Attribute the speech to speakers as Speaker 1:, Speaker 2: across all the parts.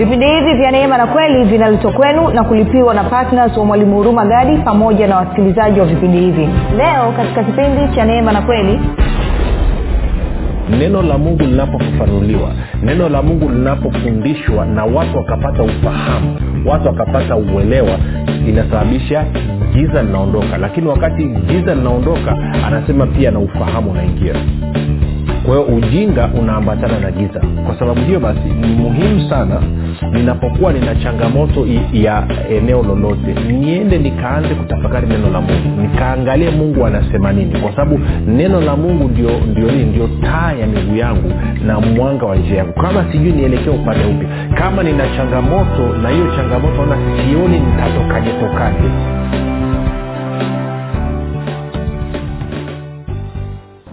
Speaker 1: vipindi hivi vya neema na kweli vinaletwa kwenu na kulipiwa na ptns wa mwalimu huruma gadi pamoja na wasikilizaji wa vipindi hivi. Leo katika kipindi cha neema na kweli
Speaker 2: neno la mungu linapofafanuliwa neno la mungu linapofundishwa na watu wakapata ufahamu watu wakapata uelewa inasababisha giza linaondoka. Lakini wakati giza linaondoka anasema pia na ufahamu unaingia kwa hiyo ujinga unaambatana na giza. Kwa sababu hiyo basi ni muhimu sana ninapokuwa nina changamoto ya eneo lolote. Niende nikaanze kutafakari neno la mungu. Nikaangalie mungu anasema nini. Kwa sababu neno la mungu ndio ndio nini? Ndio taa ya miguu yangu na mwanga wa njia yangu. Kama sijui nielekea upande upi. Kama nina changamoto na hiyo changamoto na sioni nitatokaje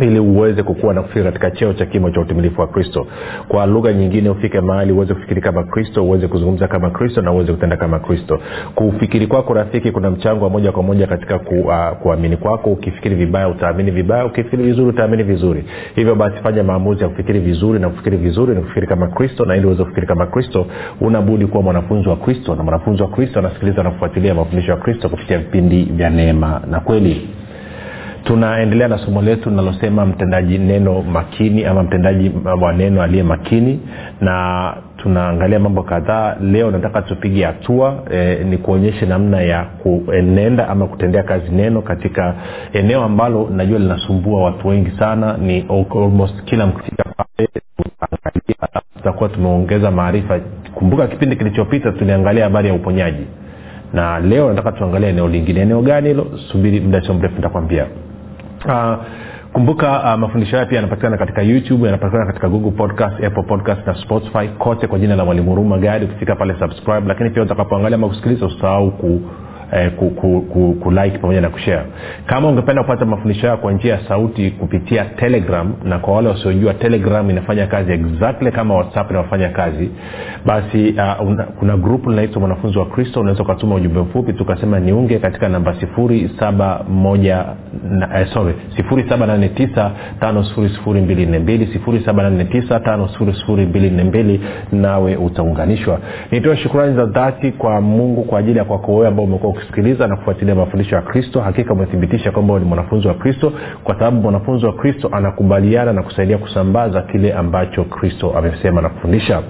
Speaker 2: ili uweze kukua na kufika katika cheo cha kimo cha utimilifu wa kristo. Kwa lugha nyingine ufike mahali uweze kufikiri kama kristo uweze kuzungumza kama kristo na uweze kutenda kama kristo. Kufikiri kwako rafiki kuna mchango wa moja kwa moja katika ku, uh, kuamini kwako. Ukifikiri vibaya utaamini vibaya. Ukifikiri vizuri utaamini vizuri. Hivyo basi fanya maamuzi ya kufikiri vizuri na kufikiri vizuri na kufikiri kama kristo na ili uweze kufikiri kama kristo unabudi kuwa mwanafunzi wa kristo na mwanafunzi wa kristo anasikiliza na kufuatilia mafundisho ya kristo kupitia vipindi vya neema na kweli tunaendelea na somo letu linalosema mtendaji neno makini ama mtendaji wa neno aliye makini na tunaangalia mambo kadhaa. Leo nataka tupige hatua e, ni kuonyeshe namna ya kuenenda ama kutendea kazi neno katika eneo ambalo najua linasumbua watu wengi sana. Ni almost kila mkifika pale tutakuwa tumeongeza maarifa. Kumbuka kipindi kilichopita tuliangalia habari ya uponyaji. Na leo nataka tuangalia eneo lingine. Eneo gani hilo? Subiri muda sio mrefu nitakwambia uh, kumbuka uh, mafundisho haya pia yanapatikana katika youtube yanapatikana katika google podcast apple podcast na spotify. Kote kwa jina la mwalimu huruma gadi ukifika pale subscribe. Lakini pia utakapoangalia ama kusikiliza usahau ku eh, ku, ku, ku, ku like pamoja na kushare. Kama ungependa kupata mafundisho hayo kwa njia ya sauti kupitia telegram na kwa wale wasiojua telegram inafanya kazi exactly kama whatsapp inaofanya kazi basi uh, una, kuna grupu linaitwa mwanafunzi wa kristo unaweza ukatuma ujumbe mfupi tukasema niunge katika namba sifuri saba moja na, eh, nawe utaunganishwa. Nitoe shukurani za dhati kwa mungu kwa ajili ya kwako wewe ambao umekuwa ukisikiliza na kufuatilia mafundisho ya kristo hakika umethibitisha kwamba ni mwanafunzi wa kristo kwa sababu mwanafunzi wa kristo anakubaliana na kusaidia kusambaza kile ambacho kristo amesema na kufundisha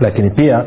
Speaker 2: lakini pia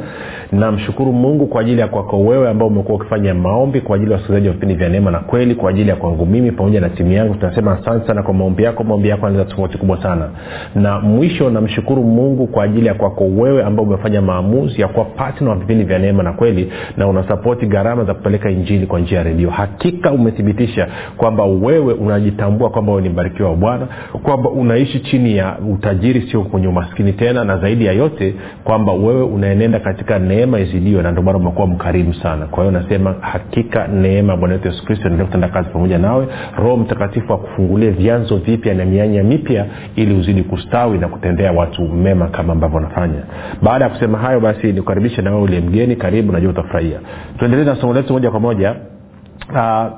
Speaker 2: namshukuru mungu kwa ajili ya kwako wewe ambao umekuwa ukifanya maombi kwa ajili ya wasikilizaji wa vipindi vya neema na kweli kwa ajili ya kwangu mimi pamoja na timu yangu. Tunasema asante sana kwa maombi yako. Maombi yako anaweza tofauti kubwa sana. Na mwisho namshukuru mungu kwa ajili ya kwako wewe ambao umefanya maamuzi ya kuwa patna wa vipindi vya neema na kweli na unasapoti gharama za kupeleka injili kwa njia ya redio. Hakika umethibitisha kwamba wewe unajitambua kwamba wewe ni mbarikiwa wa bwana kwamba unaishi chini ya utajiri sio kwenye umaskini tena na zaidi ya yote kwamba wewe unaenenda katika neema izidiwe na ndomana umekuwa mkarimu sana. Kwa hiyo nasema hakika neema bwana wetu yesu kristo endelea kutenda kazi pamoja nawe. Roho mtakatifu akufungulie vyanzo vipya na mianya mipya ili uzidi kustawi na kutendea watu mema kama ambavyo wanafanya baada ya kusema hayo basi nikukaribishe na wewe uliye mgeni karibu najua utafurahia. Tuendelee na somo letu moja kwa moja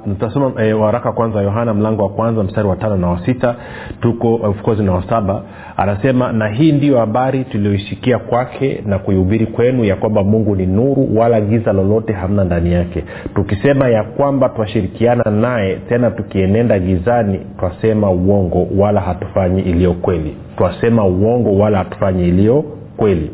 Speaker 2: tutasoma uh, e, waraka kwanza yohana mlango wa kwanza mstari wa tano na wa sita. Tuko of course na wasaba anasema na hii ndiyo habari tulioisikia kwake na kuihubiri kwenu ya kwamba mungu ni nuru wala giza lolote hamna ndani yake. Tukisema ya kwamba twashirikiana naye tena tukienenda gizani twasema uongo wala hatufanyi iliyo kweli. Twasema uongo wala hatufanyi iliyo kweli.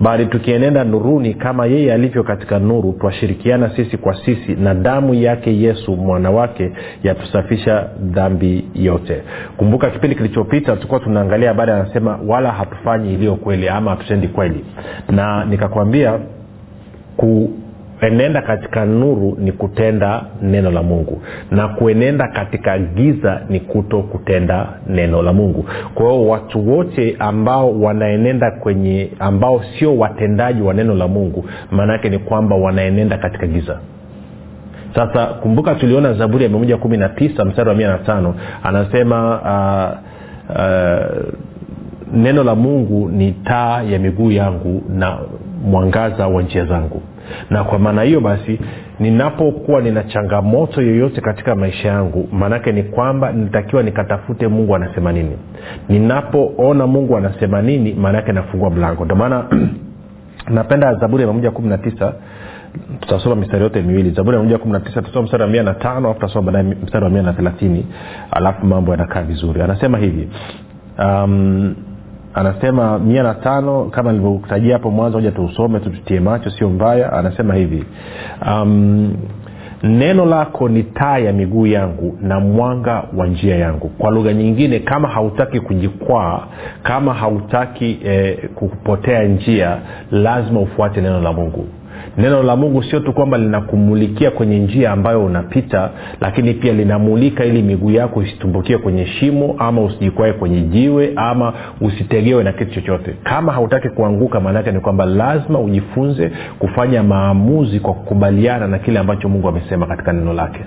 Speaker 2: Bali tukienenda nuruni kama yeye alivyo katika nuru twashirikiana sisi kwa sisi na damu yake yesu mwana wake yatusafisha dhambi yote. Kumbuka kipindi kilichopita tulikuwa tunaangalia habari anasema wala hatufanyi iliyo kweli ama hatutendi kweli. Na nikakwambia ku enenda katika nuru ni kutenda neno la mungu. Na kuenenda katika giza ni kuto kutenda neno la mungu. Kwa hiyo watu wote ambao wanaenenda kwenye ambao sio watendaji wa neno la mungu maana yake ni kwamba wanaenenda katika giza. Sasa kumbuka tuliona zaburi ya mia moja kumi na tisa mstari wa mia na tano anasema uh, uh, neno la mungu ni taa ya miguu yangu na mwangaza wa njia zangu na kwa maana hiyo basi ninapokuwa nina changamoto yoyote katika maisha yangu maanaake ni kwamba nitakiwa nikatafute mungu anasema nini. Ninapoona mungu anasema nini maanaake nafungua mlango. Ndio maana napenda zaburi ya mamoja kumi na tisa tutasoma mistari yote miwili. Zaburi ya tutasoma mstari wa mia na tano alafu tutasoma baadaye mstari wa mia na thelathini alafu mambo yanakaa vizuri. Anasema hivi um, anasema mia na tano kama nilivyotajia hapo mwanzo moja tuusome tututie macho sio mbaya. Anasema hivi um, neno lako ni taa ya miguu yangu na mwanga wa njia yangu. Kwa lugha nyingine kama hautaki kujikwaa kama hautaki eh, kupotea njia lazima ufuate neno la mungu neno la mungu sio tu kwamba linakumulikia kwenye njia ambayo unapita lakini pia linamulika ili miguu yako isitumbukie kwenye shimo ama usijikwae kwenye jiwe ama usitegewe na kitu chochote. Kama hautaki kuanguka maanaake ni kwamba lazima ujifunze kufanya maamuzi kwa kukubaliana na kile ambacho mungu amesema katika neno lake.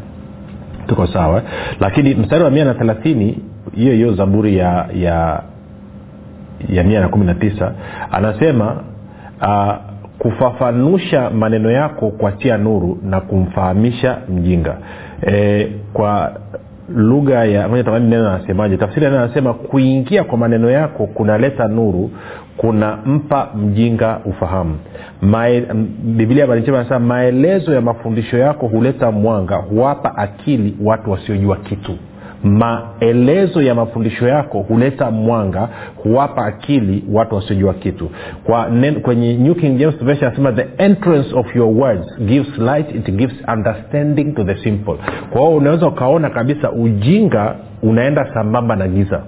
Speaker 2: Tuko sawa? Lakini mstari wa mia na thelathini hiyo hiyo zaburi ya ya ya mia na kumi na tisa anasema uh, kufafanusha maneno yako kwatia nuru na kumfahamisha mjinga. E, kwa lugha ya neno anasemaje? Tafsiri neno anasema kuingia kwa maneno yako kunaleta nuru kunampa mjinga ufahamu. Mae, biblia anasema maelezo ya mafundisho yako huleta mwanga huwapa akili watu wasiojua kitu maelezo ya mafundisho yako huleta mwanga huwapa akili watu wasiojua kitu. Kwa nen, kwenye new king james version anasema the entrance of your words gives light it gives understanding to the simple. Kwa hiyo unaweza ukaona kabisa ujinga unaenda sambamba na giza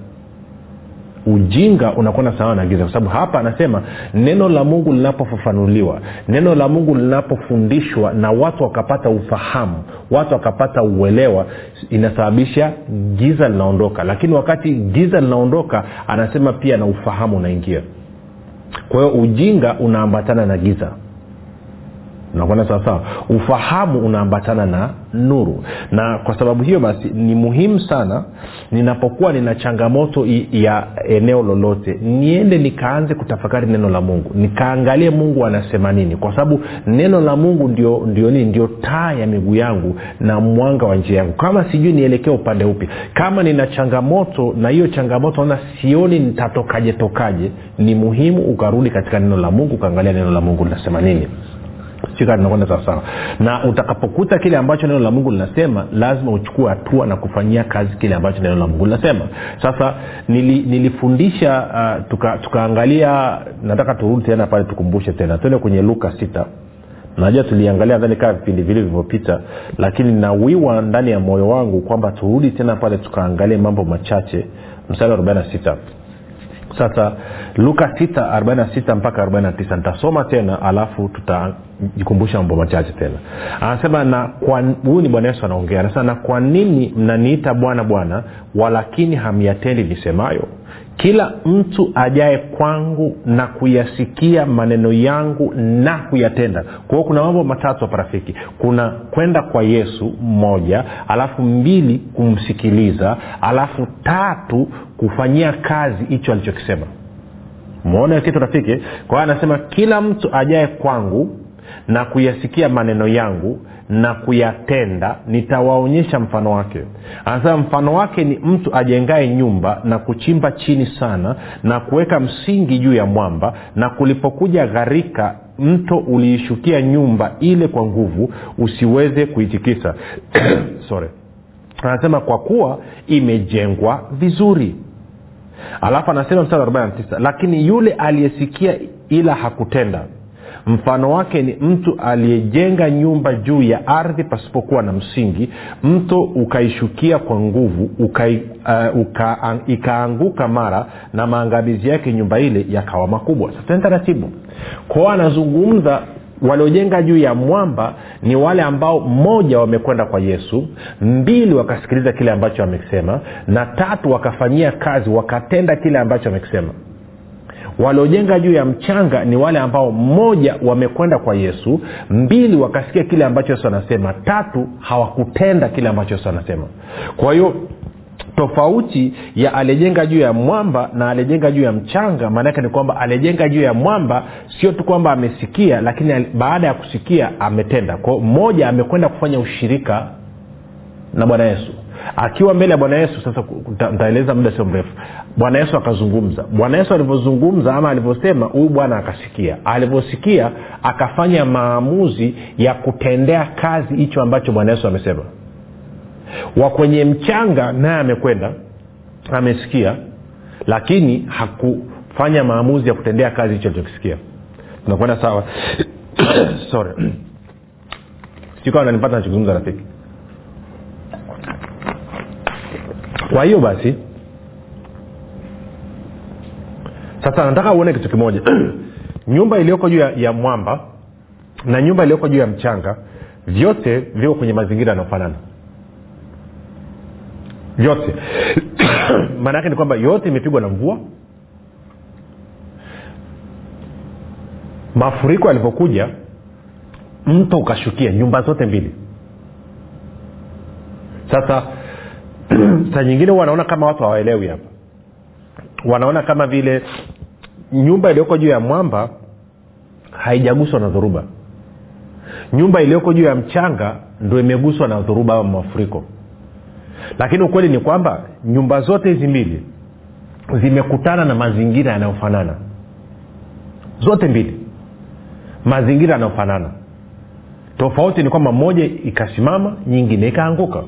Speaker 2: ujinga unakwenda sawa na giza. Kwa sababu hapa anasema neno la mungu linapofafanuliwa neno la mungu linapofundishwa na watu wakapata ufahamu watu wakapata uelewa inasababisha giza linaondoka. Lakini wakati giza linaondoka anasema pia na ufahamu unaingia. Kwa hiyo ujinga unaambatana na giza unakwenda sawasawa ufahamu unaambatana na nuru. Na kwa sababu hiyo basi ni muhimu sana ninapokuwa nina changamoto ya eneo lolote niende nikaanze kutafakari neno la mungu. Nikaangalie mungu anasema nini. Kwa sababu neno la mungu ndio ndio nini? Ndio taa ya miguu yangu na mwanga wa njia yangu. Kama sijui nielekee upande upi. Kama nina changamoto na hiyo changamoto naona sioni nitatokaje tokaje ni muhimu ukarudi katika neno la mungu ukaangalia neno la mungu linasema nini tunakwenda sawasawa na utakapokuta kile ambacho neno la mungu linasema lazima uchukue hatua na kufanyia kazi kile ambacho neno la mungu linasema. Sasa nili, nilifundisha uh, tuka, tukaangalia nataka turudi tena pale tukumbushe tena. Tuende kwenye luka sita. Najua tuliangalia ndani kaa vipindi vile vilivyopita lakini nawiwa ndani ya moyo wangu kwamba turudi tena pale tukaangalie mambo machache. Mstari wa 46 sasa luka 6 46 mpaka 49 nitasoma tena alafu tutajikumbusha mambo machache tena. Anasema na huyu ni bwana yesu anaongea. Anasema na kwa nini mnaniita bwana bwana walakini hamyatendi nisemayo? Kila mtu ajaye kwangu na kuyasikia maneno yangu na kuyatenda. Kwa kuna mambo matatu hapa rafiki. Kuna kwenda kwa yesu moja alafu mbili kumsikiliza alafu tatu kufanyia kazi hicho alichokisema. Mwona kitu rafiki. Kwa hiyo anasema kila mtu ajaye kwangu na kuyasikia maneno yangu na kuyatenda nitawaonyesha mfano wake. Anasema mfano wake ni mtu ajengae nyumba na kuchimba chini sana na kuweka msingi juu ya mwamba na kulipokuja gharika mto uliishukia nyumba ile kwa nguvu usiweze kuitikisa. Sorry. Anasema kwa kuwa imejengwa vizuri. Alafu anasema mstari 49 lakini yule aliyesikia ila hakutenda mfano wake ni mtu aliyejenga nyumba juu ya ardhi pasipokuwa na msingi mto ukaishukia kwa nguvu uka, uh, uka, ikaanguka mara na maangamizi yake nyumba ile yakawa makubwa. Sasa taratibu. Kwao anazungumza waliojenga juu ya mwamba ni wale ambao mmoja wamekwenda kwa yesu mbili wakasikiliza kile ambacho amekisema na tatu wakafanyia kazi wakatenda kile ambacho amekisema waliojenga juu ya mchanga ni wale ambao mmoja wamekwenda kwa yesu mbili wakasikia kile ambacho yesu anasema tatu hawakutenda kile ambacho yesu anasema. Kwa hiyo tofauti ya aliyejenga juu ya mwamba na aliyejenga juu ya mchanga maanaake ni kwamba aliyejenga juu ya mwamba sio tu kwamba amesikia lakini baada ya kusikia ametenda. Kwao mmoja amekwenda kufanya ushirika na bwana yesu akiwa mbele ya bwana yesu sasa ntaeleza muda sio mrefu. Bwana yesu akazungumza. Bwana yesu alivyozungumza ama alivyosema huyu bwana akasikia. Alivyosikia akafanya maamuzi ya kutendea kazi hicho ambacho bwana yesu amesema. Wa kwenye mchanga naye amekwenda amesikia lakini hakufanya maamuzi ya kutendea kazi hicho alichokisikia. Tunakwenda sawa? Sorry. Sikawa nanipata nachozungumza rafiki kwa hiyo basi sasa nataka uone kitu kimoja. Nyumba iliyoko juu ya, ya mwamba na nyumba iliyoko juu ya mchanga vyote viko kwenye mazingira yanayofanana. Vyote. Maana yake ni kwamba yote imepigwa na mvua. Mafuriko yalivyokuja mto ukashukia nyumba zote mbili. Sasa saa nyingine wanaona kama watu hawaelewi hapa. Wanaona kama vile nyumba iliyoko juu ya mwamba haijaguswa na dhoruba. Nyumba iliyoko juu ya mchanga ndo imeguswa na dhoruba au mafuriko. Lakini ukweli ni kwamba nyumba zote hizi mbili zimekutana na mazingira yanayofanana. Zote mbili. Mazingira yanayofanana. Tofauti ni kwamba moja ikasimama nyingine ikaanguka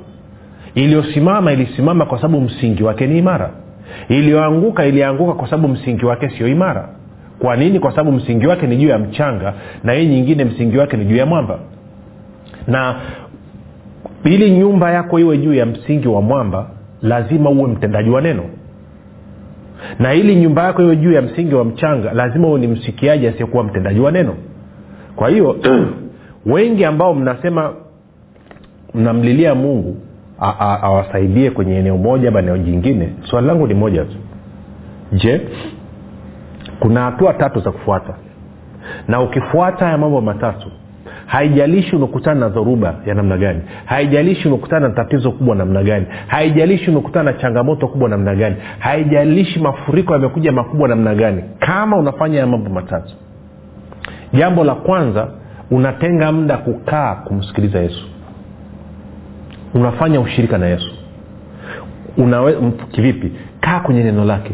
Speaker 2: iliyosimama ilisimama kwa sababu msingi wake ni imara. Iliyoanguka ilianguka kwa sababu msingi wake sio imara. Kwa nini? Kwa sababu msingi wake ni juu ya mchanga na hii nyingine msingi wake ni juu ya mwamba. Na ili nyumba yako iwe juu ya msingi wa mwamba lazima uwe mtendaji wa neno. Na ili nyumba yako iwe juu ya msingi wa mchanga lazima uwe ni msikiaji asiyekuwa mtendaji wa neno. Kwa hiyo wengi ambao mnasema mnamlilia mungu awasaidie kwenye eneo moja ama eneo jingine. Swali langu ni moja tu. Je kuna hatua tatu za kufuata? Na ukifuata haya mambo matatu haijalishi umekutana na dhoruba ya namna gani haijalishi umekutana na tatizo kubwa namna gani haijalishi umekutana na changamoto kubwa namna gani haijalishi mafuriko yamekuja makubwa namna gani kama unafanya haya mambo matatu jambo la kwanza unatenga muda kukaa kumsikiliza yesu unafanya ushirika na yesu. Kivipi? Kaa kwenye neno lake.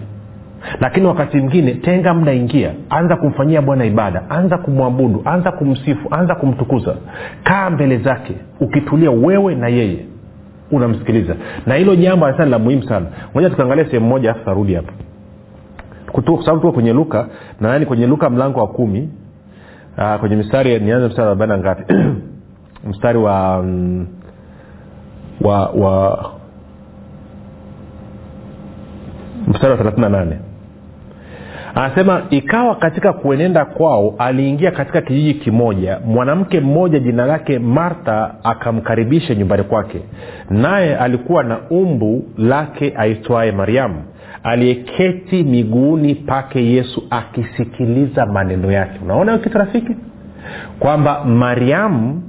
Speaker 2: Lakini wakati mwingine tenga mda ingia. Anza kumfanyia bwana ibada. Anza kumwabudu. Anza kumsifu. Anza kumtukuza. Kaa mbele zake. Ukitulia wewe na yeye unamsikiliza. Na hilo jambo anasema la muhimu sana. Moja tukaangalia sehemu moja afu tarudi hapa. Kwa sababu tuko kwenye luka nadhani kwenye luka mlango wa kumi. Aa, kwenye mstari nianze mstari wa arobaini ngapi? Mstari wa mm, wa wa mstari wa thelathini na nane. Anasema ikawa katika kuenenda kwao aliingia katika kijiji kimoja mwanamke mmoja jina lake martha akamkaribisha nyumbani kwake. Naye alikuwa na umbu lake aitwaye mariamu aliyeketi miguuni pake yesu akisikiliza maneno yake. Unaona kitu rafiki? Kwamba mariamu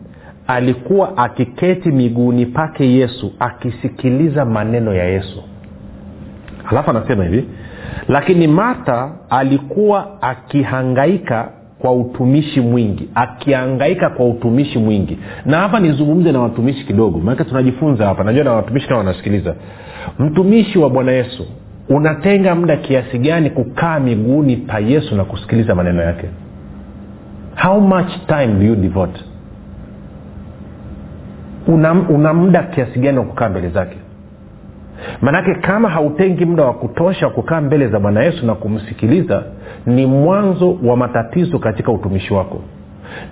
Speaker 2: alikuwa akiketi miguuni pake yesu akisikiliza maneno ya yesu. Halafu anasema hivi lakini martha alikuwa akihangaika kwa utumishi mwingi akihangaika kwa utumishi mwingi. Na hapa nizungumze na watumishi kidogo maanake tunajifunza hapa. Najua na watumishi kama wanasikiliza. Mtumishi wa bwana yesu unatenga muda kiasi gani kukaa miguuni pa yesu na kusikiliza maneno yake? How much time do you devote una, una muda kiasi gani wa kukaa mbele zake? Maanake kama hautengi muda wa kutosha wa kukaa mbele za bwana yesu na kumsikiliza ni mwanzo wa matatizo katika utumishi wako.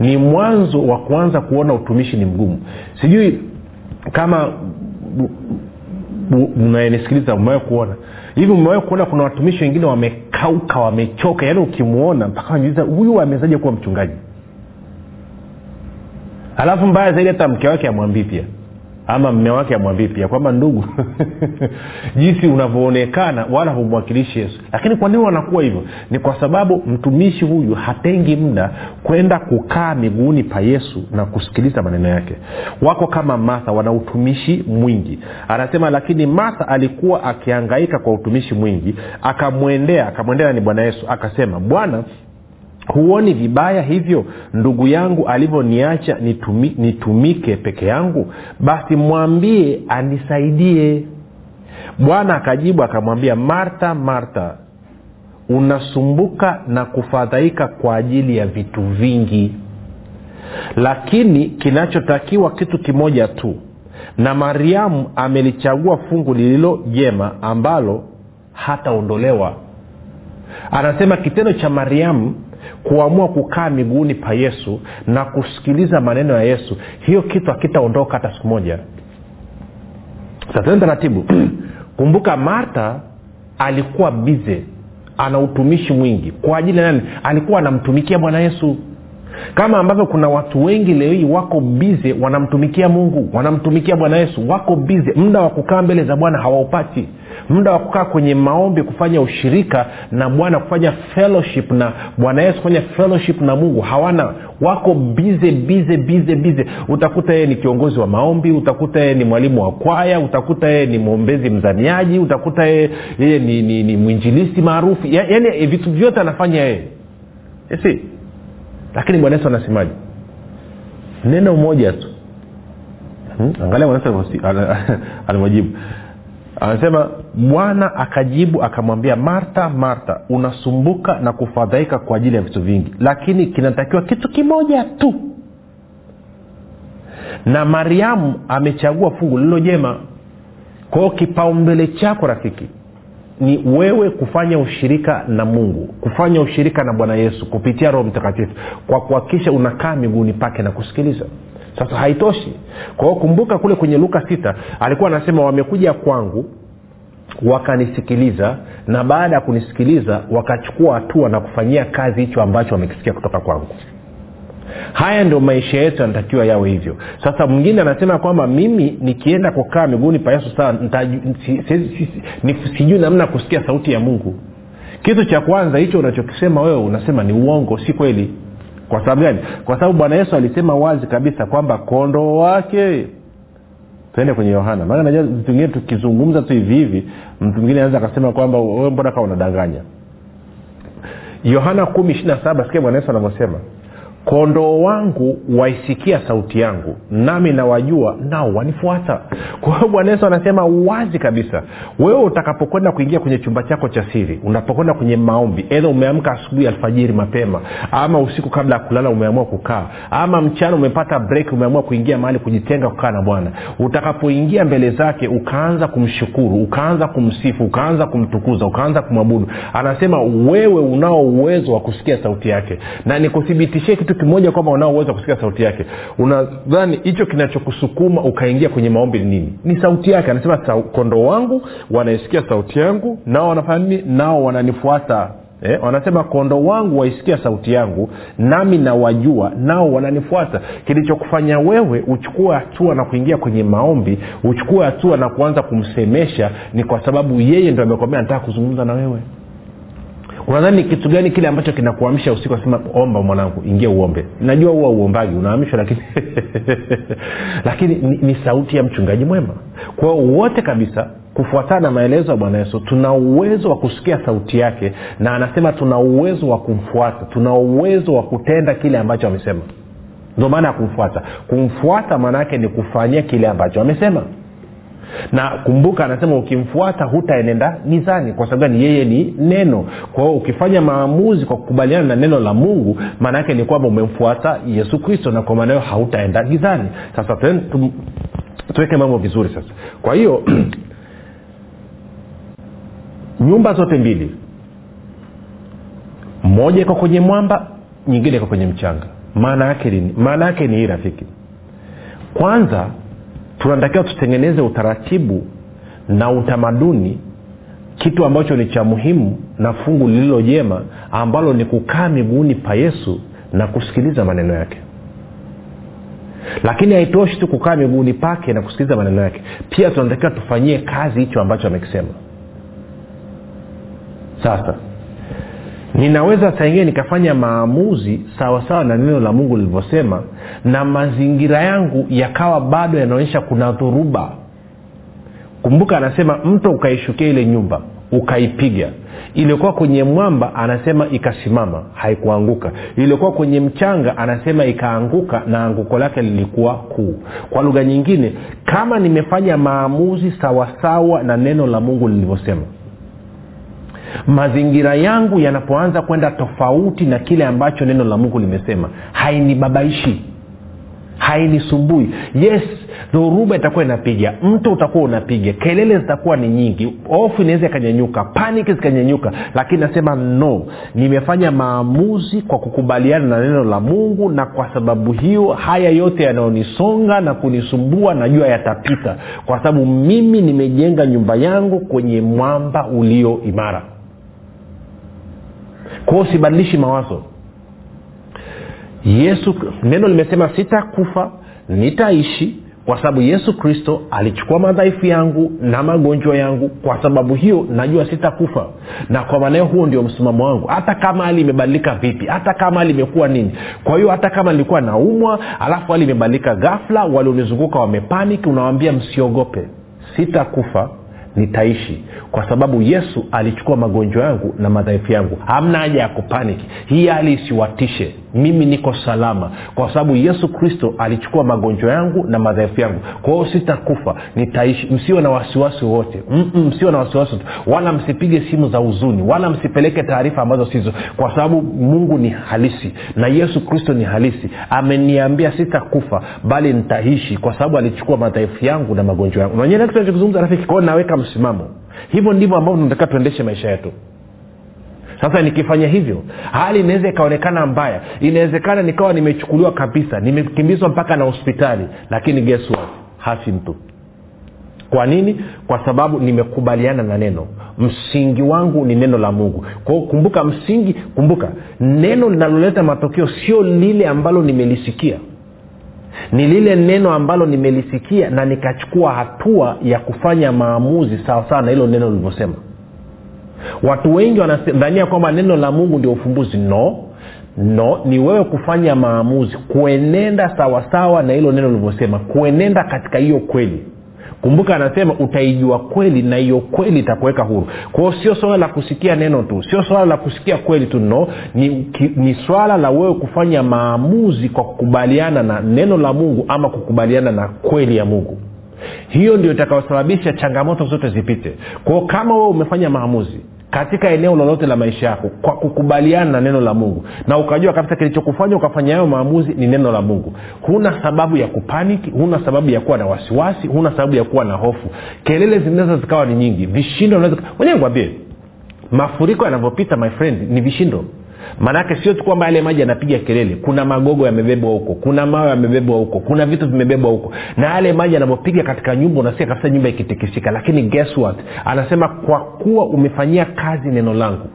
Speaker 2: Ni mwanzo wa kuanza kuona utumishi ni mgumu. Sijui kama mnayenisikiliza umewahi kuona? Hivi umewahi kuona kuna watumishi wengine wamekauka wamechoka yaani ukimwona mpaka wanajiuliza huyu amewezaje kuwa mchungaji alafu mbaya zaidi hata mke wake amwambii pia. Ama mme wake amwambii pia kwamba ndugu jinsi unavyoonekana wala humwakilishi yesu. Lakini kwa nini wanakuwa hivyo? Ni kwa sababu mtumishi huyu hatengi muda kwenda kukaa miguuni pa yesu na kusikiliza maneno yake. Wako kama martha wana utumishi mwingi. Anasema lakini martha alikuwa akiangaika kwa utumishi mwingi akamwendea akamwendea ni bwana yesu akasema bwana huoni vibaya hivyo? Ndugu yangu alivyoniacha nitumi, nitumike peke yangu? Basi mwambie anisaidie. Bwana akajibu akamwambia martha martha unasumbuka na kufadhaika kwa ajili ya vitu vingi. Lakini kinachotakiwa kitu kimoja tu. Na mariamu amelichagua fungu lililo jema ambalo hataondolewa. Anasema kitendo cha mariamu kuamua kukaa miguuni pa yesu na kusikiliza maneno ya yesu hiyo kitu akitaondoka hata siku moja. Sasa taratibu. Kumbuka marta alikuwa bize ana utumishi mwingi. Kwa ajili ya nani? Alikuwa anamtumikia bwana yesu kama ambavyo kuna watu wengi leo hii wako bize wanamtumikia mungu wanamtumikia bwana yesu wako bize muda wa kukaa mbele za bwana hawaupati. Muda wa kukaa kwenye maombi kufanya ushirika na bwana kufanya fellowship na bwana yesu kufanya fellowship na mungu hawana. Wako bize bize bize bize utakuta yeye ni kiongozi wa maombi utakuta yeye ni mwalimu wa kwaya utakuta yeye ni mwombezi mzaniaji utakuta yeye, ni, ni, ni mwinjilisi maarufu. Ya, yaani vitu vyote anafanya yeye lakini bwana yesu anasemaje? Neno moja tu. Hmm? angalia bwana yesu alimwajibu anasema bwana akajibu akamwambia marta marta unasumbuka na kufadhaika kwa ajili ya vitu vingi lakini kinatakiwa kitu kimoja tu na mariamu amechagua fungu lililo jema. Kwao kipaumbele chako rafiki ni wewe kufanya ushirika na mungu kufanya ushirika na bwana yesu kupitia roho mtakatifu kwa kuhakikisha unakaa miguuni pake na kusikiliza. Sasa haitoshi. Kwa hiyo kumbuka kule kwenye luka sita alikuwa anasema wamekuja kwangu wakanisikiliza na baada ya kunisikiliza wakachukua hatua na kufanyia kazi hicho ambacho wamekisikia kutoka kwangu haya ndio maisha yetu yanatakiwa yawe hivyo. Sasa mwingine anasema kwamba mimi nikienda kukaa miguuni pa yesu si, sijui namna kusikia sauti ya mungu. Kitu cha kwanza hicho unachokisema wewe unasema ni uongo si kweli. Kwa sababu gani? Kwa sababu bwana yesu alisema wazi kabisa kwamba kondoo wake. Tuende kwenye yohana. Maana najua vitu vingine tukizungumza tu hivi hivi mtu mwingine anaweza akasema kwamba mbona kawa unadanganya? Yohana kumi ishiri na saba sikia bwana yesu anavyosema kondoo wangu waisikia sauti yangu nami nawajua nao wanifuata. Kwa hiyo bwana yesu anasema wazi kabisa wewe utakapokwenda kuingia kwenye chumba chako cha siri unapokwenda kwenye maombi edha umeamka asubuhi alfajiri mapema ama usiku kabla ya kulala umeamua kukaa ama mchana umepata break umeamua kuingia mahali kujitenga kukaa na bwana utakapoingia mbele zake ukaanza kumshukuru ukaanza kumsifu ukaanza kumtukuza ukaanza kumwabudu anasema wewe unao uwezo wa kusikia sauti yake. Na nikuthibitishie kitu kimoja kwamba unaoweza kusikia sauti yake. Unadhani hicho kinachokusukuma ukaingia kwenye maombi ni nini? Ni sauti yake. Anasema kondoo wangu wanaisikia sauti yangu nao wanafanya nini? Nao wananifuata. Eh, wanasema kondo wangu waisikia sauti yangu nami nawajua nao wananifuata. Kilichokufanya wewe uchukue hatua na kuingia kwenye maombi uchukue hatua na kuanza kumsemesha ni kwa sababu yeye ndo amekwambia nataka kuzungumza na wewe unadhani ni kitu gani kile ambacho kinakuamsha usiku asema omba mwanangu ingia uombe. Najua huwa uombagi unaamishwa lakini lakini ni, ni sauti ya mchungaji mwema. Kwa hiyo wote kabisa kufuatana na maelezo ya bwana yesu tuna uwezo wa kusikia sauti yake na anasema tuna uwezo wa kumfuata tuna uwezo wa kutenda kile ambacho amesema. Ndio maana ya kumfuata. Kumfuata maana yake ni kufanyia kile ambacho amesema na kumbuka anasema ukimfuata hutaenenda gizani. Kwa sababu gani? Yeye ni neno. Kwa hiyo ukifanya maamuzi kwa kukubaliana na neno la mungu maana yake ni kwamba umemfuata yesu kristo na kwa maana hiyo hautaenda gizani. Sasa tuweke mambo vizuri sasa. Kwa hiyo nyumba zote mbili. Moja iko kwenye mwamba nyingine iko kwenye mchanga. Maana yake nini maana yake ni hii rafiki. Kwanza tunatakiwa tutengeneze utaratibu na utamaduni kitu ambacho ni cha muhimu na fungu lililo jema ambalo ni kukaa miguuni pa yesu na kusikiliza maneno yake. Lakini haitoshi tu kukaa miguuni pake na kusikiliza maneno yake. Pia tunatakiwa tufanyie kazi hicho ambacho amekisema. Sasa ninaweza saingine nikafanya maamuzi sawasawa na neno la mungu lilivyosema na mazingira yangu yakawa bado yanaonyesha kuna dhuruba kumbuka anasema mto ukaishukia ile nyumba ukaipiga. Iliokuwa kwenye mwamba anasema ikasimama haikuanguka. Iliokuwa kwenye mchanga anasema ikaanguka na anguko lake lilikuwa kuu. Kwa lugha nyingine kama nimefanya maamuzi sawasawa na neno la mungu lilivyosema mazingira yangu yanapoanza kwenda tofauti na kile ambacho neno la mungu limesema hainibabaishi hainisumbui. Yes dhoruba itakuwa inapiga mto utakuwa unapiga kelele zitakuwa ni nyingi ofu inaweza ikanyanyuka paniki zikanyanyuka lakini nasema no. Nimefanya maamuzi kwa kukubaliana na neno la mungu na kwa sababu hiyo haya yote yanayonisonga na kunisumbua najua yatapita kwa sababu mimi nimejenga nyumba yangu kwenye mwamba ulio imara. Kwao sibadilishi mawazo yesu neno limesema sitakufa nitaishi kwa sababu yesu kristo alichukua madhaifu yangu na magonjwa yangu. Kwa sababu hiyo najua sitakufa. Na kwa maanao huo ndio msimamo wangu. Hata kama hali imebadilika vipi hata kama hali imekuwa nini. Kwa hiyo hata kama nilikuwa naumwa alafu hali imebadilika ghafla walionizunguka wamepaniki unawambia msiogope. Sitakufa nitaishi kwa sababu yesu alichukua magonjwa yangu na madhaifu yangu. Hamna haja ya kupaniki hii hali isiwatishe mimi niko salama. Kwa sababu yesu kristo alichukua magonjwa yangu na madhaifu yangu. Kwa hiyo sitakufa. Nitaishi. Msiwe na wasiwasi wote msiwe na wasiwasi wala msipige simu za huzuni. Wala msipeleke taarifa ambazo sizo. Kwa sababu mungu ni halisi. Na yesu kristo ni halisi. Ameniambia sitakufa bali nitaishi. Kwa sababu alichukua madhaifu yangu na magonjwa yangu. Nanyewe kitu rafiki? Kwao naweka msimamo. Hivyo ndivyo ambavyo tunataka tuendeshe maisha yetu sasa nikifanya hivyo hali inaweza ikaonekana mbaya. Inawezekana nikawa nimechukuliwa kabisa nimekimbizwa mpaka na hospitali. Lakini guess hafi mtu. Kwa nini? Kwa sababu nimekubaliana na neno. Msingi wangu ni neno la mungu. Kwao kumbuka msingi kumbuka neno linaloleta matokeo sio lile ambalo nimelisikia. Ni lile neno ambalo nimelisikia na nikachukua hatua ya kufanya maamuzi sawasawa na hilo neno lilivyosema watu wengi wanadhania kwamba neno la mungu ndio ufumbuzi. No. No ni wewe kufanya maamuzi kuenenda sawasawa na hilo neno ulivyosema kuenenda katika hiyo kweli. Kumbuka anasema utaijua kweli na hiyo kweli itakuweka huru. Kwao sio swala la kusikia neno tu sio swala la kusikia kweli tu no. Ni, ki, ni swala la wewe kufanya maamuzi kwa kukubaliana na neno la mungu ama kukubaliana na kweli ya mungu. Hiyo ndio itakayosababisha changamoto zote zipite. Kwao kama wewe umefanya maamuzi katika eneo lolote la maisha yako kwa kukubaliana na neno la mungu. Na ukajua kabisa kilichokufanya ukafanya hayo maamuzi ni neno la mungu. Huna sababu ya kupaniki huna sababu ya kuwa na wasiwasi huna sababu ya kuwa na hofu. Kelele zinaweza zikawa ni nyingi vishindo wenyewe kwambie mafuriko yanavyopita my friend ni vishindo maanake sio tu kwamba yale maji yanapiga kelele. Kuna magogo yamebebwa huko kuna mawe yamebebwa huko kuna vitu vimebebwa huko. Na yale maji yanapopiga katika nyumba unasikia kabisa nyumba ikitikisika. Lakini guess what? Anasema kwa kuwa umefanyia kazi neno langu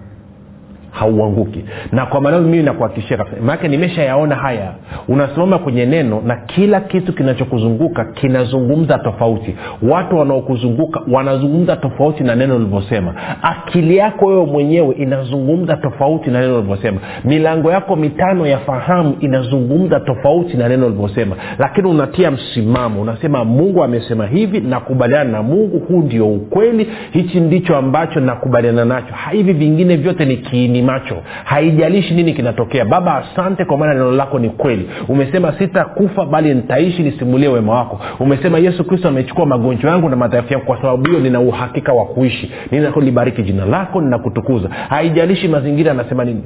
Speaker 2: hauanguki. Na kwa maneno mimi nakuhakikishia kabisa. Maanake nimeshayaona haya. Unasimama kwenye neno na kila kitu kinachokuzunguka kinazungumza tofauti. Watu wanaokuzunguka wanazungumza tofauti na neno ulivyosema akili yako wewe mwenyewe inazungumza tofauti na neno ulivyosema milango yako mitano ya fahamu inazungumza tofauti na neno ulivyosema lakini unatia msimamo. Unasema mungu amesema hivi nakubaliana na mungu huu ndio ukweli hichi ndicho ambacho nakubaliana nacho. Hivi vingine vyote ni kiini macho. Haijalishi nini kinatokea. Baba asante kwa maana neno lako ni kweli. Umesema sitakufa bali nitaishi nisimulie wema wako. Umesema yesu kristo amechukua magonjwa yangu na madhaifu yangu kwa sababu hiyo nina uhakika wa kuishi. Ninalibariki jina lako ninakutukuza. Haijalishi mazingira anasema nini.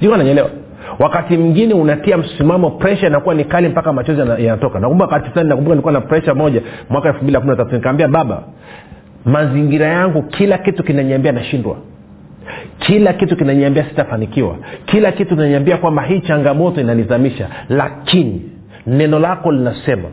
Speaker 2: Sijui ananyelewa wakati mwingine unatia msimamo presha inakuwa ni kali mpaka machozi yanatoka. Nakumbuka wakati fulani nakumbuka nilikuwa na presha moja mwaka elfu mbili kumi na tatu. Nikaambia baba mazingira yangu kila kitu kinaniambia nashindwa kila kitu kinaniambia sitafanikiwa. Kila kitu kinaniambia kwamba hii changamoto inanizamisha. Lakini neno lako linasema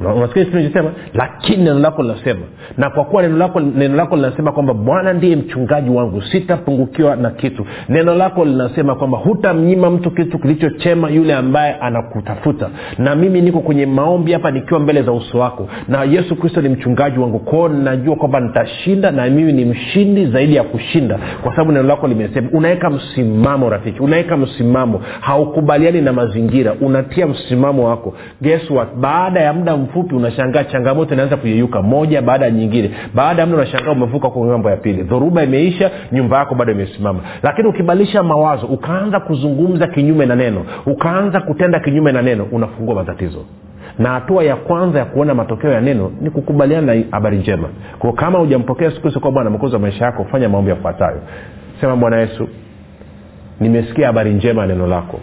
Speaker 2: unasikia kitu nachosema lakini neno lako linasema. Na kwa kuwa neno lako neno lako linasema kwamba bwana ndiye mchungaji wangu sitapungukiwa na kitu. Neno lako linasema kwamba hutamnyima mtu kitu kilichochema yule ambaye anakutafuta. Na mimi niko kwenye maombi hapa nikiwa mbele za uso wako. Na yesu kristo ni mchungaji wangu. Kwao najua kwamba nitashinda na mimi ni mshindi zaidi ya kushinda. Kwa sababu neno lako limesema unaweka msimamo rafiki. Unaweka msimamo. Haukubaliani na mazingira. Unatia msimamo wako. Guess what? Baada ya muda mfupi unashangaa changamoto inaanza kuyeyuka moja baada ya nyingine. Baada ya muda unashangaa umevuka kwenye mambo ya pili. Dhoruba imeisha nyumba yako bado imesimama. Lakini ukibadilisha mawazo ukaanza kuzungumza kinyume na neno ukaanza kutenda kinyume na neno unafungua matatizo. Na hatua ya kwanza ya kuona matokeo ya neno ni kukubaliana na habari njema. Kwa kama hujampokea siku kuwa bwana mkozi wa maisha yako fanya maombi yafuatayo. Sema bwana yesu nimesikia habari njema neno lako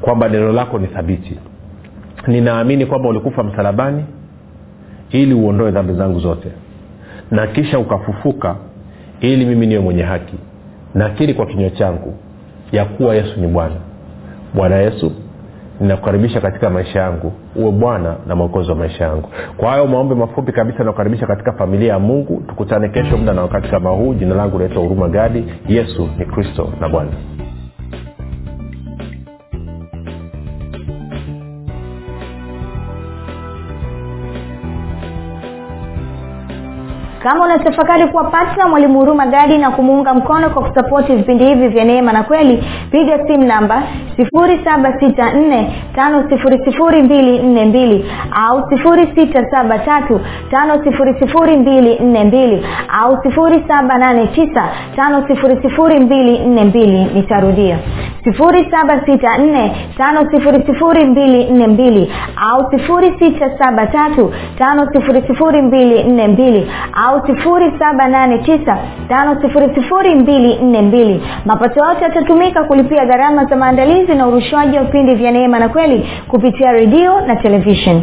Speaker 2: kwamba neno lako ni thabiti ninaamini kwamba ulikufa msalabani ili uondoe dhambi zangu zote. Na kisha ukafufuka ili mimi niwe mwenye haki. Nakiri kwa kinywa changu ya kuwa yesu ni bwana. Bwana yesu ninakukaribisha katika maisha yangu. Uwe bwana na mwokozi wa maisha yangu. Kwa hayo maombi mafupi kabisa nakukaribisha katika familia ya mungu. Tukutane kesho muda na wakati kama huu. Jina langu unaitwa huruma gadi. Yesu ni kristo na bwana
Speaker 1: kama unatafakari kuwa patna mwalimu huruma gadi na kumuunga mkono kwa kusapoti vipindi hivi vya neema na kweli piga simu namba 7645242 au 6735242 au 7895242 nitarudia. 7645242 au 6735242 au 7895242 mapato yote yatatumika kulipia gharama za maandalizi na urushwaji wa vipindi vya neema na kweli kupitia redio na televishen